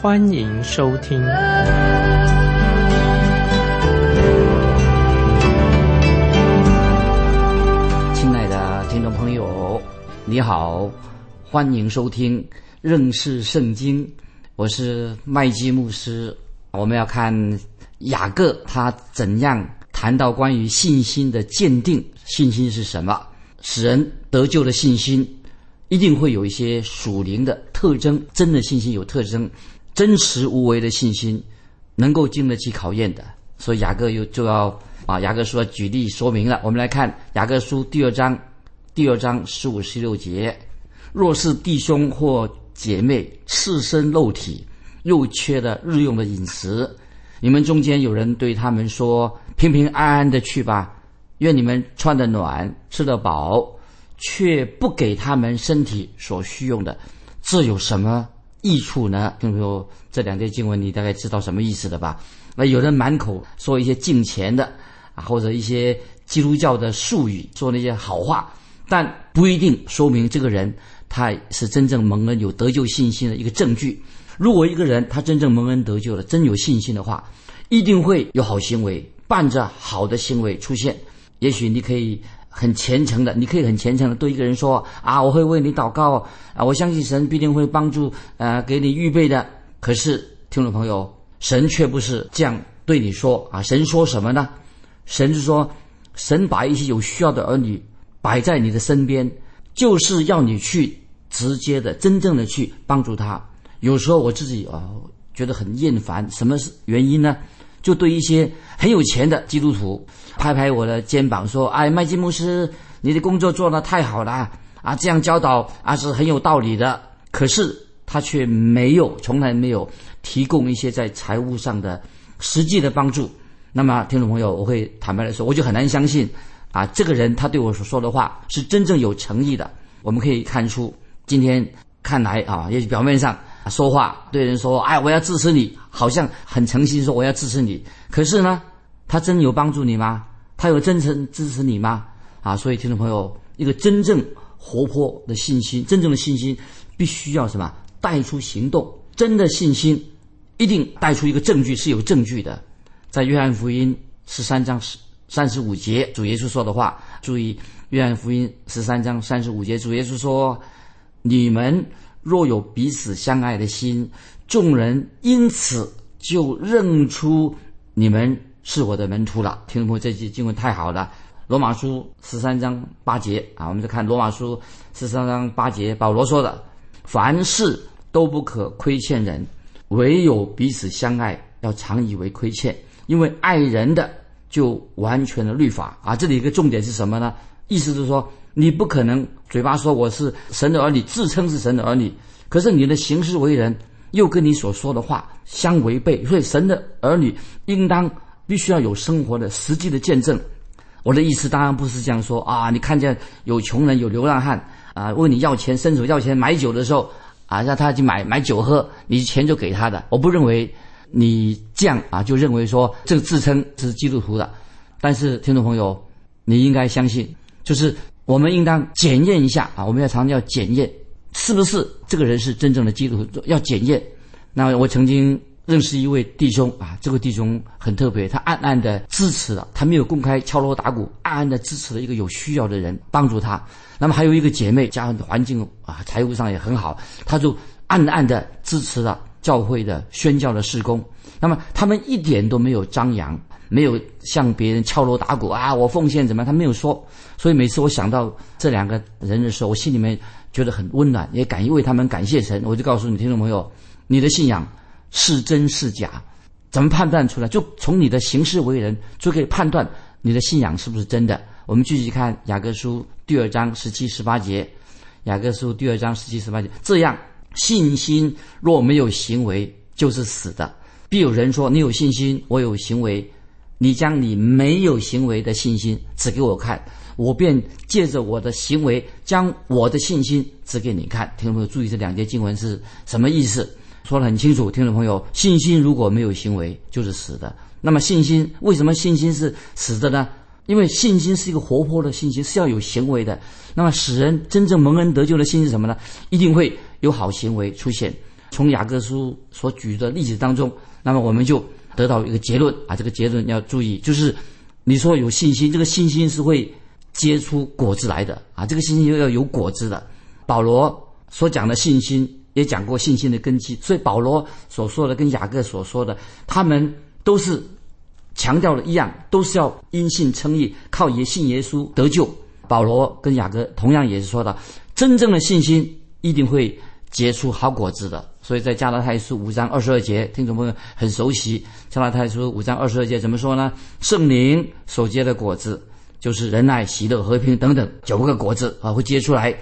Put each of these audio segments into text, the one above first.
欢迎收听。亲爱的听众朋友，你好，欢迎收听认识圣经，我是麦基牧师。我们要看雅各他怎样谈到关于信心的鉴定，信心是什么？使人得救的信心，一定会有一些属灵的特征。真的信心有特征，真实无为的信心，能够经得起考验的。所以雅各又就要啊，雅各书举例说明了。我们来看雅各书第二章，第二章十五十六节：若是弟兄或姐妹赤身肉体，又缺了日用的饮食，你们中间有人对他们说：“平平安安的去吧，愿你们穿得暖，吃得饱，却不给他们身体所需用的，这有什么益处呢？”听众朋友，这两节经文你大概知道什么意思了吧？那有人满口说一些敬钱的啊，或者一些基督教的术语，说那些好话，但不一定说明这个人他是真正蒙恩有得救信心的一个证据。如果一个人他真正蒙恩得救了，真有信心的话，一定会有好行为，伴着好的行为出现。也许你可以很虔诚的，你可以很虔诚的对一个人说啊，我会为你祷告啊，我相信神必定会帮助呃给你预备的。可是听众朋友，神却不是这样对你说啊，神说什么呢？神是说，神把一些有需要的儿女摆在你的身边，就是要你去直接的、真正的去帮助他。有时候我自己啊觉得很厌烦，什么是原因呢？就对一些很有钱的基督徒拍拍我的肩膀说：“哎，麦基牧师，你的工作做得太好了啊！这样教导啊是很有道理的。”可是他却没有，从来没有提供一些在财务上的实际的帮助。那么，听众朋友，我会坦白的说，我就很难相信啊，这个人他对我所说的话是真正有诚意的。我们可以看出，今天看来啊，也许表面上。说话对人说：“哎，我要支持你，好像很诚心说我要支持你。可是呢，他真有帮助你吗？他有真诚支持你吗？啊！所以听众朋友，一个真正活泼的信心，真正的信心，必须要什么？带出行动。真的信心一定带出一个证据，是有证据的。在约翰福音十三章十三十五节，主耶稣说的话，注意约翰福音十三章三十五节，主耶稣说：你们。”若有彼此相爱的心，众人因此就认出你们是我的门徒了。听众朋友，这句经文太好了，《罗马书》十三章八节啊，我们再看《罗马书》十三章八节，保罗说的：“凡事都不可亏欠人，唯有彼此相爱，要常以为亏欠，因为爱人的就完全的律法啊。”这里一个重点是什么呢？意思是说。你不可能嘴巴说我是神的儿女，自称是神的儿女，可是你的行事为人又跟你所说的话相违背。所以神的儿女应当必须要有生活的实际的见证。我的意思当然不是这样说啊！你看见有穷人有流浪汉啊，问你要钱，伸手要钱买酒的时候啊，让他去买买酒喝，你钱就给他的。我不认为你这样啊，就认为说这个自称是基督徒的。但是听众朋友，你应该相信，就是。我们应当检验一下啊！我们要常常要检验，是不是这个人是真正的基督徒？要检验。那我曾经认识一位弟兄啊，这个弟兄很特别，他暗暗的支持了，他没有公开敲锣打鼓，暗暗的支持了一个有需要的人，帮助他。那么还有一个姐妹，家环境啊，财务上也很好，他就暗暗的支持了教会的宣教的事工。那么他们一点都没有张扬。没有向别人敲锣打鼓啊！我奉献怎么样？他没有说，所以每次我想到这两个人的时候，我心里面觉得很温暖，也感为他们感谢神。我就告诉你，听众朋友，你的信仰是真是假？怎么判断出来？就从你的行事为人就可以判断你的信仰是不是真的。我们继续看雅各书第二章十七、十八节。雅各书第二章十七、十八节，这样信心若没有行为，就是死的。必有人说：“你有信心，我有行为。你将你没有行为的信心指给我看，我便借着我的行为将我的信心指给你看。”听众朋友注意，这两节经文是什么意思？说得很清楚。听众朋友，信心如果没有行为，就是死的。那么信心为什么信心是死的呢？因为信心是一个活泼的信心，是要有行为的。那么使人真正蒙恩得救的信心是什么呢？一定会有好行为出现。从雅各书所举的例子当中，那么我们就得到一个结论啊。这个结论要注意，就是你说有信心，这个信心是会结出果子来的啊。这个信心要有果子的。保罗所讲的信心也讲过信心的根基，所以保罗所说的跟雅各所说的，他们都是。强调的一样，都是要因信称义，靠耶信耶稣得救。保罗跟雅各同样也是说的，真正的信心一定会结出好果子的。所以在加拉太书五章二十二节，听众朋友很熟悉。加拉太书五章二十二节怎么说呢？圣灵所结的果子，就是仁爱、喜乐、和平等等九个果子啊，会结出来。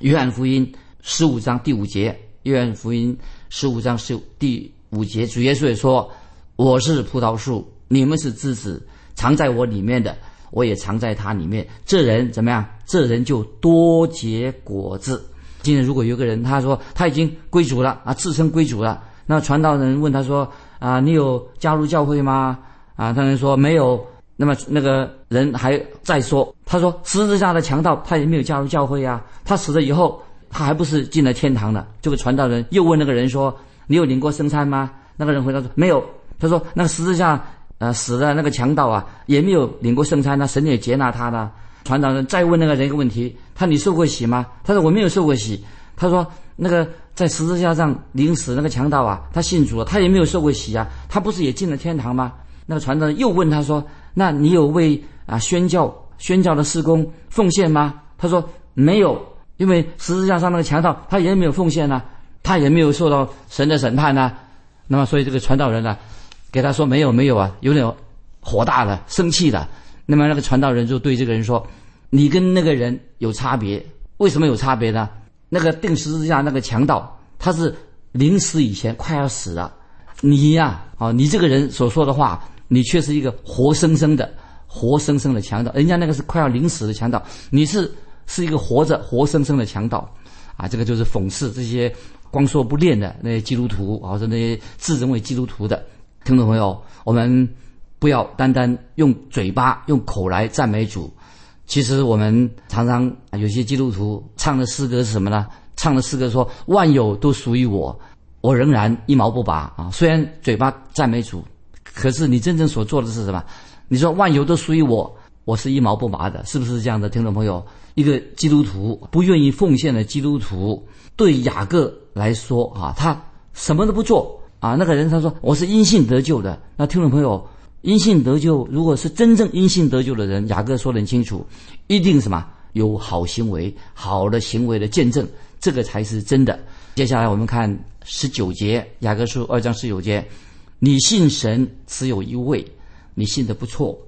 约翰福音十五章第五节，约翰福音十五章十第五节，主耶稣也说：“我是葡萄树。”你们是枝子，藏在我里面的，我也藏在他里面。这人怎么样？这人就多结果子。今天如果有个人他说他已经归主了啊，自称归主了，那传道人问他说啊，你有加入教会吗？啊，他人说没有。那么那个人还在说，他说十字架的强盗他也没有加入教会呀，他死了以后他还不是进了天堂了？这个传道人又问那个人说，你有领过圣餐吗？那个人回答说没有。他说那个十字架。啊，死的那个强盗啊，也没有领过圣餐，那神也接纳他的。传道人再问那个人一个问题：他你受过洗吗？他说我没有受过洗。他说那个在十字架上领死那个强盗啊，他信主了，他也没有受过洗啊，他不是也进了天堂吗？那个传道人又问他说：那你有为啊宣教宣教的施工奉献吗？他说没有，因为十字架上那个强盗他也没有奉献呢，他也没有受到神的审判呢。那么所以这个传道人呢？给他说没有没有啊，有点火大了，生气了。那么那个传道人就对这个人说：“你跟那个人有差别，为什么有差别呢？那个钉十字架那个强盗，他是临死以前快要死了。你呀，啊，你这个人所说的话，你却是一个活生生的、活生生的强盗。人家那个是快要临死的强盗，你是是一个活着、活生生的强盗。啊，这个就是讽刺这些光说不练的那些基督徒，或者那些自认为基督徒的。”听众朋友，我们不要单单用嘴巴、用口来赞美主。其实我们常常有些基督徒唱的诗歌是什么呢？唱的诗歌说：“万有都属于我，我仍然一毛不拔。”啊，虽然嘴巴赞美主，可是你真正所做的是什么？你说万有都属于我，我是一毛不拔的，是不是这样的？听众朋友，一个基督徒不愿意奉献的基督徒，对雅各来说啊，他什么都不做。啊，那个人他说我是因信得救的。那听众朋友，因信得救，如果是真正因信得救的人，雅各说得很清楚，一定什么有好行为、好的行为的见证，这个才是真的。接下来我们看十九节，雅各书二章十九节，你信神只有一位，你信的不错，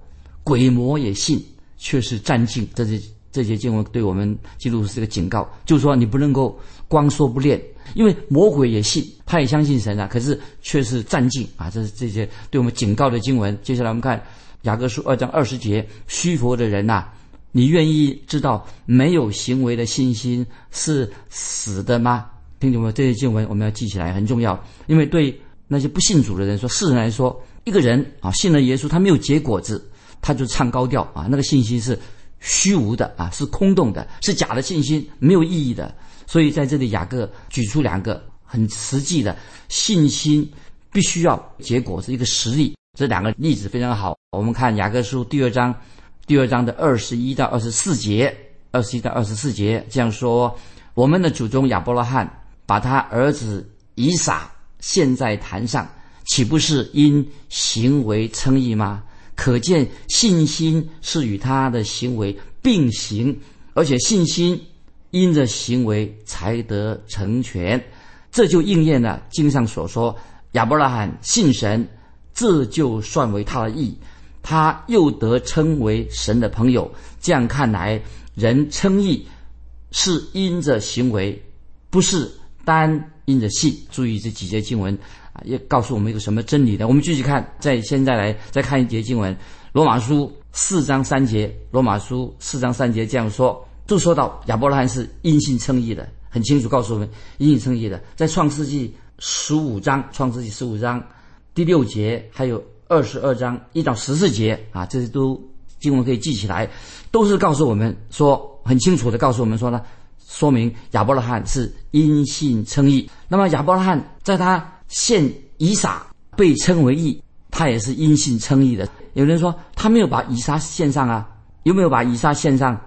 鬼魔也信，却是占尽。这是这些经文对我们基督徒是个警告，就是说你不能够光说不练。因为魔鬼也信，他也相信神啊，可是却是战境啊！这是这些对我们警告的经文。接下来我们看雅各书二章二十节：虚佛的人呐，你愿意知道没有行为的信心是死的吗？听懂没有？这些经文我们要记起来，很重要。因为对那些不信主的人说，世人来说，一个人啊信了耶稣，他没有结果子，他就唱高调啊，那个信心是虚无的啊，是空洞的，是假的信心，没有意义的。所以在这里，雅各举出两个很实际的信心必须要结果是一个实例，这两个例子非常好。我们看雅各书第二章，第二章的二十一到二十四节，二十一到二十四节这样说：我们的祖宗亚伯拉罕把他儿子以撒献在坛上，岂不是因行为称义吗？可见信心是与他的行为并行，而且信心。因着行为才得成全，这就应验了经上所说：亚伯拉罕信神，这就算为他的义，他又得称为神的朋友。这样看来，人称义是因着行为，不是单因着信。注意这几节经文也告诉我们一个什么真理呢？我们继续看，在现在来再看一节经文，《罗马书》四章三节，《罗马书》四章三节这样说，就说到亚伯拉罕是因信称义的，很清楚告诉我们因信称义的，在《创世纪》十五章，《创世纪》十五章第六节，还有二十二章一到十四节啊，这些都经文可以记起来，都是告诉我们说很清楚的告诉我们说呢。说明亚伯拉罕是因信称义。那么亚伯拉罕在他献以撒被称为义，他也是因信称义的。有人说他没有把以撒献上啊？有没有把以撒献上？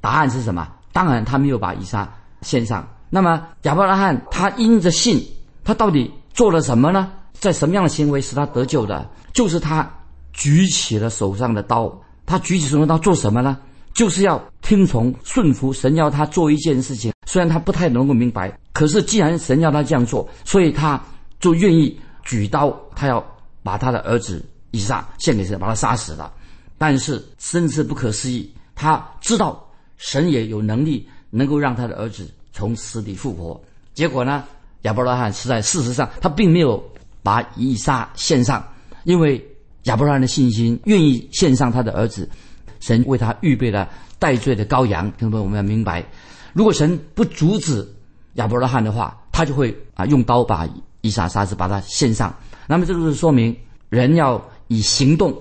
答案是什么？当然他没有把以撒献上。那么亚伯拉罕他因着信，他到底做了什么呢？在什么样的行为使他得救的？就是他举起了手上的刀。他举起手上的刀做什么呢？就是要听从顺服神要他做一件事情，虽然他不太能够明白，可是既然神要他这样做，所以他就愿意举刀，他要把他的儿子以撒献给神，把他杀死了。但是甚至不可思议，他知道神也有能力能够让他的儿子从死里复活。结果呢，亚伯拉罕是在事实上他并没有把以撒献上，因为亚伯拉罕的信心愿意献上他的儿子。神为他预备了代罪的羔羊，听众，我们要明白，如果神不阻止亚伯拉罕的话，他就会啊用刀把以撒杀死，把他献上。那么这个是说明人要以行动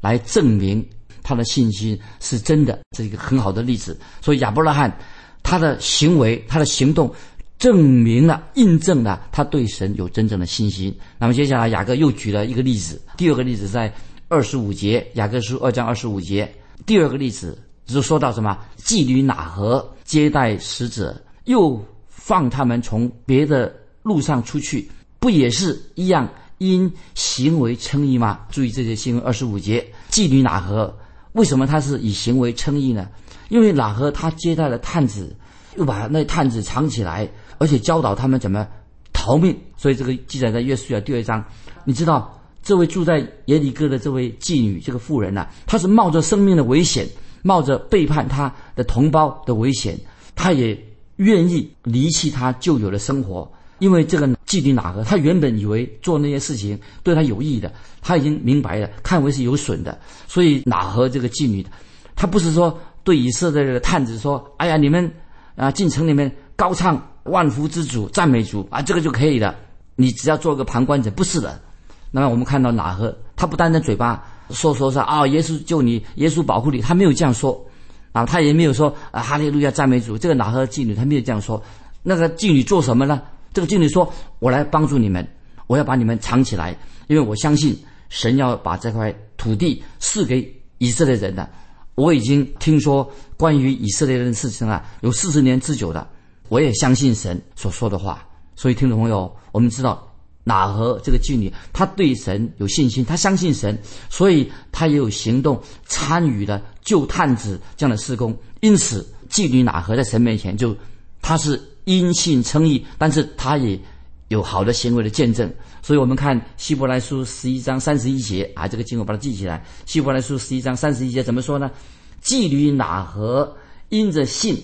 来证明他的信心是真的，是一个很好的例子。所以亚伯拉罕他的行为、他的行动证明了、印证了他对神有真正的信心。那么接下来雅各又举了一个例子，第二个例子在二十五节，雅各书二章二十五节。第二个例子就说到什么？妓女哪和接待使者，又放他们从别的路上出去，不也是一样因行为称义吗？注意这些新闻二十五节，妓女哪河为什么他是以行为称义呢？因为哪河他接待了探子，又把那探子藏起来，而且教导他们怎么逃命，所以这个记载在约书亚第二章。你知道？这位住在耶利哥的这位妓女，这个妇人呐，她是冒着生命的危险，冒着背叛她的同胞的危险，她也愿意离弃她旧有的生活。因为这个妓女哪个，她原本以为做那些事情对她有益的，她已经明白了，看为是有损的。所以哪和这个妓女，她不是说对以色列的探子说：“哎呀，你们啊进城里面高唱万福之主，赞美主啊，这个就可以了。你只要做个旁观者，不是的。”那么我们看到哪和？他不单单嘴巴说说说啊，耶稣救你，耶稣保护你，他没有这样说，啊，他也没有说啊，哈利路亚赞美主。这个哪和妓女他没有这样说。那个妓女做什么呢？这个妓女说：“我来帮助你们，我要把你们藏起来，因为我相信神要把这块土地赐给以色列人的。我已经听说关于以色列人的事情啊，有四十年之久的，我也相信神所说的话。所以听众朋友，我们知道。”哪和这个妓女，她对神有信心，她相信神，所以她也有行动参与了救探子这样的施工。因此，妓女哪和在神面前就，她是因信称义，但是他也有好的行为的见证。所以我们看希伯来书十一章三十一节啊，这个经文把它记起来。希伯来书十一章三十一节怎么说呢？妓女哪和因着信，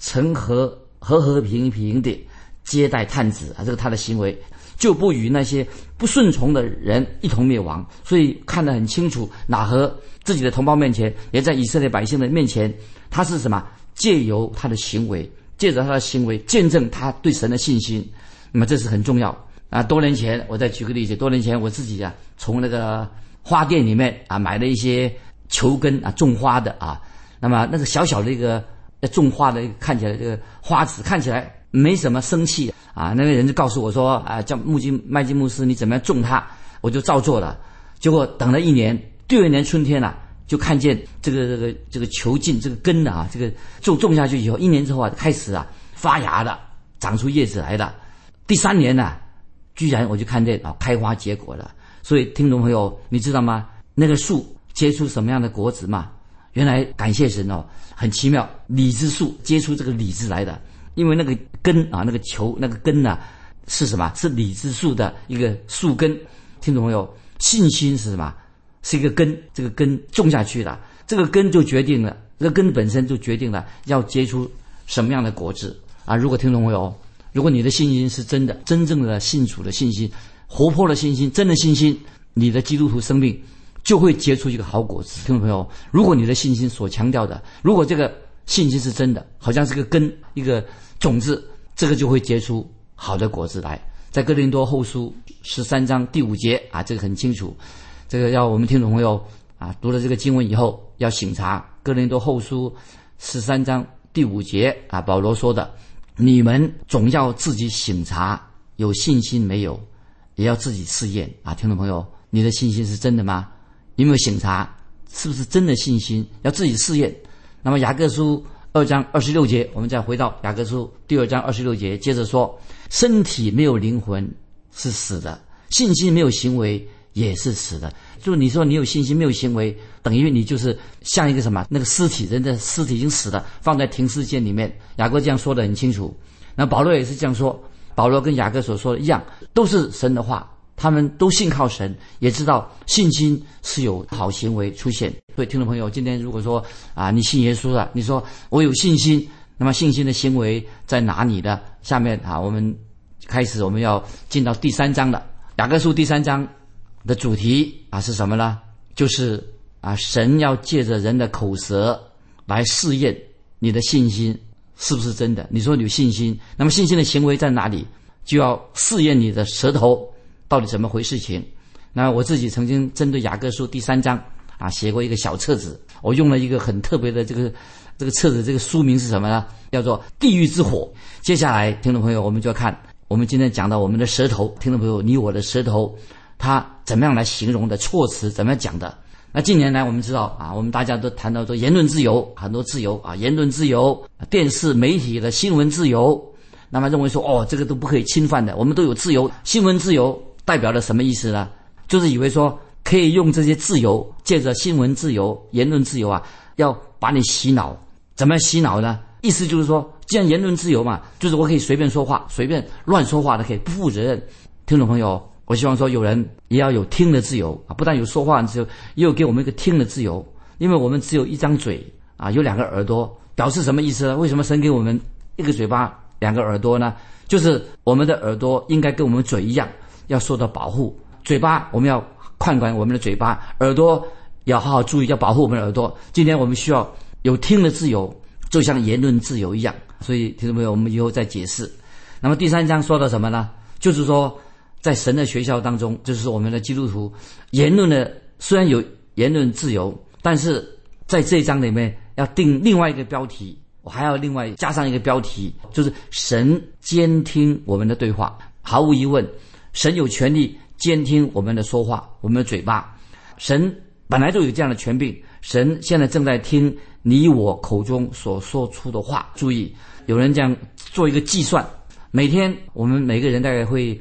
成和和和平平的接待探子啊，这个他的行为。就不与那些不顺从的人一同灭亡，所以看得很清楚。哪和自己的同胞面前，也在以色列百姓的面前，他是什么？借由他的行为，借着他的行为见证他对神的信心。那么这是很重要啊！多年前，我再举个例子，多年前我自己啊，从那个花店里面啊买了一些球根啊，种花的啊。那么那个小小的一个种花的，看起来这个花籽看起来没什么生气。啊，那个人就告诉我说：“啊，叫木金麦金牧师，你怎么样种它？”我就照做了。结果等了一年，第二年春天了，就看见这个这个这个球茎这个根的啊，这个种种下去以后，一年之后啊，开始啊发芽了，长出叶子来了。第三年呢，居然我就看见啊开花结果了。所以听众朋友，你知道吗？那个树结出什么样的果子吗？原来感谢神哦，很奇妙，李子树结出这个李子来的。因为那个根啊，那个球，那个根呢，是什么？是李子树的一个树根。听众朋友，信心是什么？是一个根，这个根种下去了，这个根就决定了，这个根本身就决定了要结出什么样的果子啊！如果听众朋友，如果你的信心是真的，真正的信主的信心，活泼的信心，真的信心，你的基督徒生命就会结出一个好果子。听众朋友，如果你的信心所强调的，如果这个信心是真的，好像是个根，一个种子，这个就会结出好的果子来。在哥林多后书十三章第五节啊，这个很清楚，这个要我们听众朋友啊读了这个经文以后要醒察。哥林多后书十三章第五节啊，保罗说的：“你们总要自己醒察，有信心没有，也要自己试验啊。”听众朋友，你的信心是真的吗？有没有醒察？是不是真的信心？要自己试验。那么雅各书。二章二十六节，我们再回到雅各书第二章二十六节，接着说：身体没有灵魂是死的，信心没有行为也是死的。就是你说你有信心没有行为，等于你就是像一个什么那个尸体，人的尸体已经死了，放在停尸间里面。雅各这样说的很清楚，那保罗也是这样说。保罗跟雅各所说的一样，都是神的话。他们都信靠神，也知道信心是有好行为出现。所以，听众朋友，今天如果说啊，你信耶稣了，你说我有信心，那么信心的行为在哪里呢？下面啊，我们开始我们要进到第三章了。雅各书第三章的主题啊是什么呢？就是啊，神要借着人的口舌来试验你的信心是不是真的。你说你有信心，那么信心的行为在哪里？就要试验你的舌头。到底怎么回事情？那我自己曾经针对雅各书第三章啊写过一个小册子，我用了一个很特别的这个这个册子，这个书名是什么呢？叫做《地狱之火》。接下来，听众朋友，我们就要看我们今天讲到我们的舌头。听众朋友，你我的舌头，他怎么样来形容的？措辞怎么样讲的？那近年来我们知道啊，我们大家都谈到说言论自由，很多自由啊，言论自由、电视媒体的新闻自由，那么认为说哦，这个都不可以侵犯的，我们都有自由，新闻自由。代表了什么意思呢？就是以为说可以用这些自由，借着新闻自由、言论自由啊，要把你洗脑。怎么洗脑呢？意思就是说，既然言论自由嘛，就是我可以随便说话，随便乱说话的，可以不负责任。听众朋友，我希望说有人也要有听的自由啊，不但有说话的自由，也有给我们一个听的自由。因为我们只有一张嘴啊，有两个耳朵，表示什么意思呢？为什么神给我们一个嘴巴、两个耳朵呢？就是我们的耳朵应该跟我们嘴一样。要受到保护，嘴巴我们要看管我们的嘴巴，耳朵要好好注意，要保护我们的耳朵。今天我们需要有听的自由，就像言论自由一样。所以听众朋友，我们以后再解释。那么第三章说到什么呢？就是说，在神的学校当中，就是我们的基督徒言论的虽然有言论自由，但是在这一章里面要定另外一个标题，我还要另外加上一个标题，就是神监听我们的对话。毫无疑问。神有权利监听我们的说话，我们的嘴巴。神本来就有这样的权柄，神现在正在听你我口中所说出的话。注意，有人这样做一个计算：每天我们每个人大概会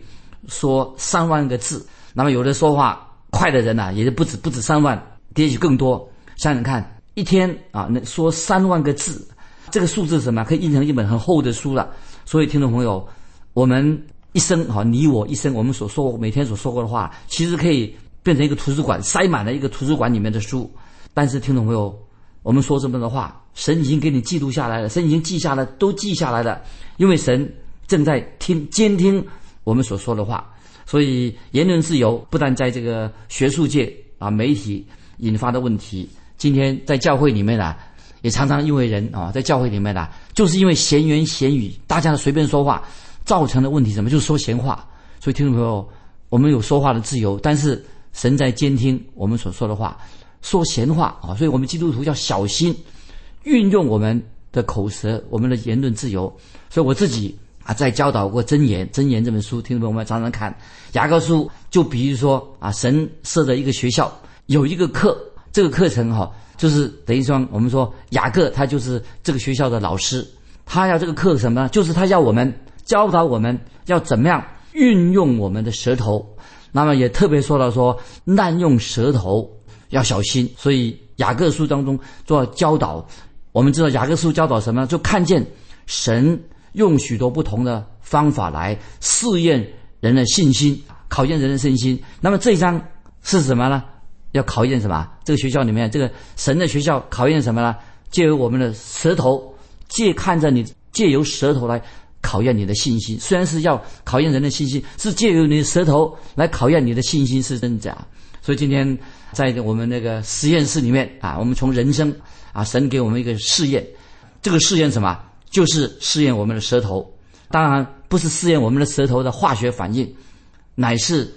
说三万个字。那么有的说话快的人呢，也就不止不止三万，也许更多。想想看，一天啊，那说三万个字，这个数字是什么可以印成一本很厚的书了。所以，听众朋友，我们。一生哈，你我一生，我们所说每天所说过的话，其实可以变成一个图书馆，塞满了一个图书馆里面的书。但是听众朋友？我们说这么多话，神已经给你记录下来了，神已经记下来，都记下来了。因为神正在听监听我们所说的话，所以言论自由不但在这个学术界啊，媒体引发的问题，今天在教会里面呢，也常常因为人啊，在教会里面呢，就是因为闲言闲语，大家随便说话。造成的问题什么？就是说闲话。所以听众朋友，我们有说话的自由，但是神在监听我们所说的话，说闲话啊！所以我们基督徒要小心运用我们的口舌，我们的言论自由。所以我自己啊，在教导过《真言》《真言》这本书，听众朋友们常常看雅各书。就比如说啊，神设的一个学校，有一个课，这个课程哈，就是等于说我们说雅各他就是这个学校的老师，他要这个课什么？就是他要我们。教导我们要怎么样运用我们的舌头，那么也特别说到说滥用舌头要小心。所以雅各书当中做教导，我们知道雅各书教导什么？就看见神用许多不同的方法来试验人的信心，考验人的信心。那么这一章是什么呢？要考验什么？这个学校里面，这个神的学校考验什么呢？借由我们的舌头，借看着你借由舌头来。考验你的信心。虽然是要考验人的信心，是借由你的舌头来考验你的信心是真假。所以今天在我们那个实验室里面啊，我们从人生啊，神给我们一个试验，这个试验什么？就是试验我们的舌头。当然不是试验我们的舌头的化学反应，乃是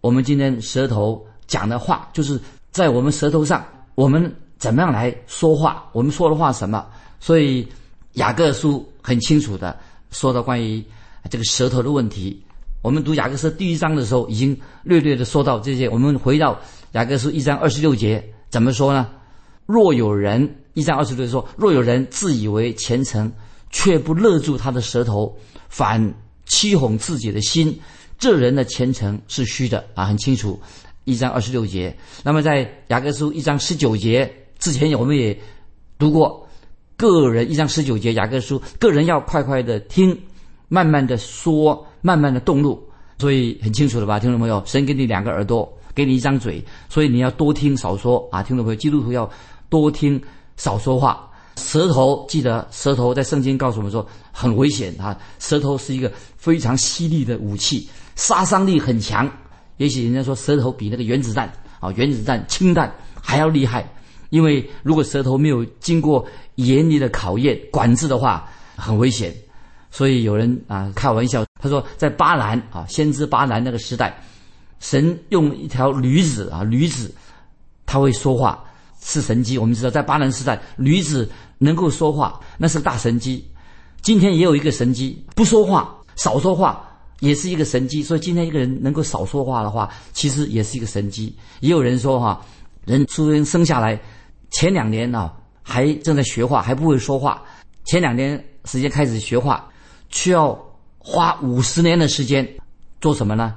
我们今天舌头讲的话，就是在我们舌头上，我们怎么样来说话？我们说的话什么？所以雅各书很清楚的说到关于这个舌头的问题。我们读雅各书第一章的时候，已经略略的说到这些。我们回到雅各书一章二十六节，怎么说呢？若有人一章二十六说，若有人自以为虔诚，却不勒住他的舌头，反欺哄自己的心，这人的虔诚是虚的啊！很清楚，一章二十六节。那么在雅各书一章十九节之前，我们也读过，个人一章十九节雅各书，个人要快快的听，慢慢的说，慢慢的动怒。所以很清楚了吧，听众朋友，神给你两个耳朵，给你一张嘴，所以你要多听少说啊！听众朋友，基督徒要多听少说话。舌头，记得舌头在圣经告诉我们说很危险啊！舌头是一个非常犀利的武器，杀伤力很强。也许人家说舌头比那个原子弹啊，原子弹、氢弹还要厉害。因为如果舌头没有经过严厉的考验、管制的话，很危险。所以有人啊开玩笑，他说在巴兰啊，先知巴兰那个时代，神用一条驴子啊，驴子他会说话。是神机，我们知道，在巴兰时代，驴子能够说话，那是大神机。今天也有一个神机，不说话，少说话，也是一个神机。所以今天一个人能够少说话的话，其实也是一个神机。也有人说哈，人出生生下来，前两年呢还正在学话，还不会说话，前两年时间开始学话，需要花五十年的时间做什么呢？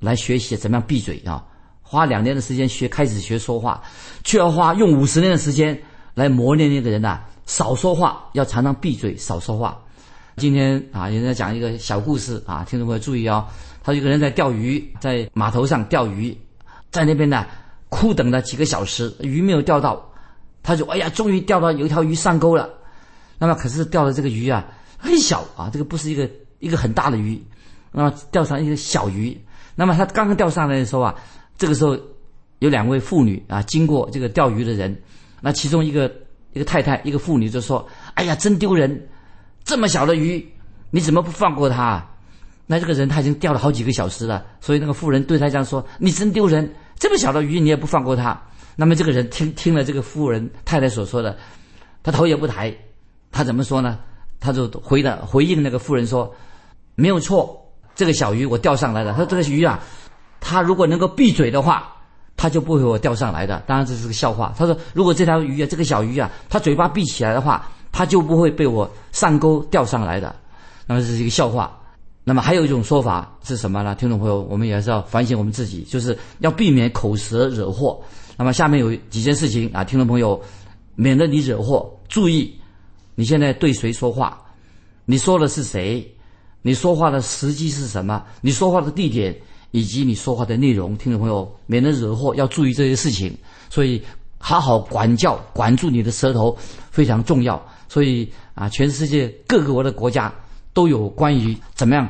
来学习怎么样闭嘴啊。花两年的时间学开始学说话，却要花用五十年的时间来磨练那个人呐，少说话，要常常闭嘴，少说话。今天啊，有人家讲一个小故事啊，听众朋友注意哦。他一个人在钓鱼，在码头上钓鱼，在那边呢苦等了几个小时，鱼没有钓到，他就哎呀，终于钓到有一条鱼上钩了。那么可是钓的这个鱼啊很小啊，这个不是一个一个很大的鱼，那么钓上一个小鱼。那么他刚刚钓上来的时候啊。这个时候，有两位妇女啊，经过这个钓鱼的人，那其中一个一个太太，一个妇女就说：“哎呀，真丢人！这么小的鱼，你怎么不放过他？”那这个人他已经钓了好几个小时了，所以那个妇人对他这样说：“你真丢人！这么小的鱼你也不放过他。”那么这个人听听了这个妇人太太所说的，他头也不抬，他怎么说呢？他就回的回应那个妇人说：“没有错，这个小鱼我钓上来了。他说这个鱼啊。”他如果能够闭嘴的话，他就不会我钓上来的。当然这是个笑话。他说，如果这条鱼啊，这个小鱼啊，它嘴巴闭起来的话，它就不会被我上钩钓上来的。那么这是一个笑话。那么还有一种说法是什么呢？听众朋友，我们也是要反省我们自己，就是要避免口舌惹祸。那么下面有几件事情啊，听众朋友，免得你惹祸，注意你现在对谁说话，你说的是谁，你说话的时机是什么，你说话的地点。以及你说话的内容，听众朋友，免得惹祸，要注意这些事情。所以，好好管教、管住你的舌头非常重要。所以啊，全世界各个国的国家都有关于怎么样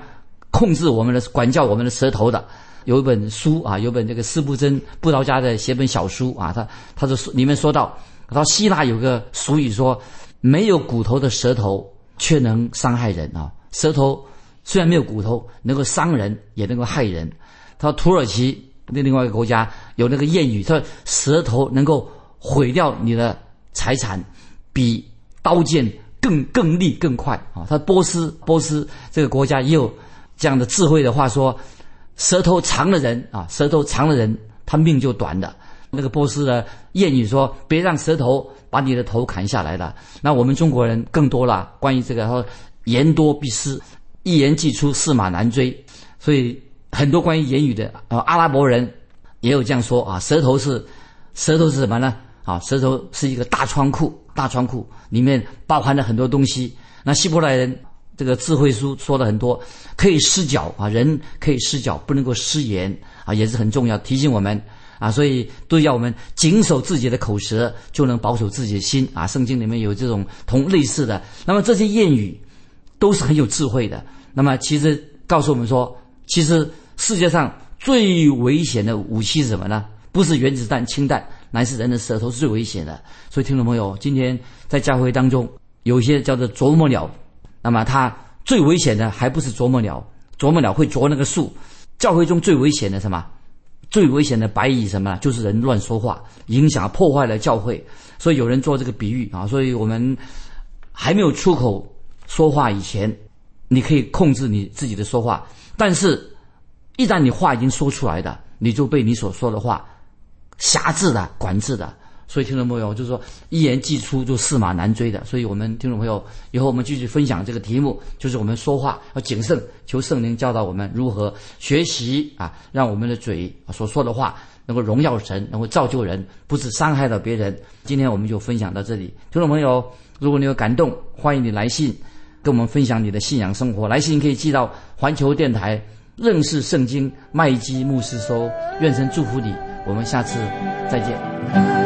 控制我们的、管教我们的舌头的。有一本书啊，有本这个斯布真布道家的写本小书啊，他他说里面说到，他希腊有个俗语说，没有骨头的舌头却能伤害人啊。舌头虽然没有骨头，能够伤人，也能够害人。他说：“土耳其那另外一个国家有那个谚语，他说舌头能够毁掉你的财产，比刀剑更更利更快啊！他波斯波斯这个国家也有这样的智慧的话说：舌头长的人啊，舌头长的人他命就短的。那个波斯的谚语说：别让舌头把你的头砍下来了。那我们中国人更多了，关于这个他说言多必失，一言既出，驷马难追，所以。”很多关于言语的啊，阿拉伯人也有这样说啊，舌头是舌头是什么呢？啊，舌头是一个大仓库，大仓库里面包含了很多东西。那希伯来人这个智慧书说了很多，可以失脚啊，人可以失脚，不能够失言啊，也是很重要，提醒我们啊，所以都要我们谨守自己的口舌，就能保守自己的心啊。圣经里面有这种同类似的，那么这些谚语。都是很有智慧的。那么其实告诉我们说，其实世界上最危险的武器是什么呢？不是原子弹、氢弹，乃是人的舌头是最危险的。所以听众朋友，今天在教会当中有一些叫做啄木鸟，那么它最危险的还不是啄木鸟，啄木鸟会啄那个树。教会中最危险的什么？最危险的白蚁什么？就是人乱说话，影响破坏了教会。所以有人做这个比喻啊，所以我们还没有出口说话以前，你可以控制你自己的说话。但是，一旦你话已经说出来的，你就被你所说的话辖制的、管制的。所以听众朋友，就是说一言既出就驷马难追的。所以我们听众朋友，以后我们继续分享这个题目，就是我们说话要谨慎，求圣灵教导我们如何学习啊，让我们的嘴所说的话能够荣耀神，能够造就人，不是伤害到别人。今天我们就分享到这里，听众朋友，如果你有感动，欢迎你来信跟我们分享你的信仰生活。来信可以寄到环球电台认识圣经麦基牧师说。愿神祝福你，我们下次再见。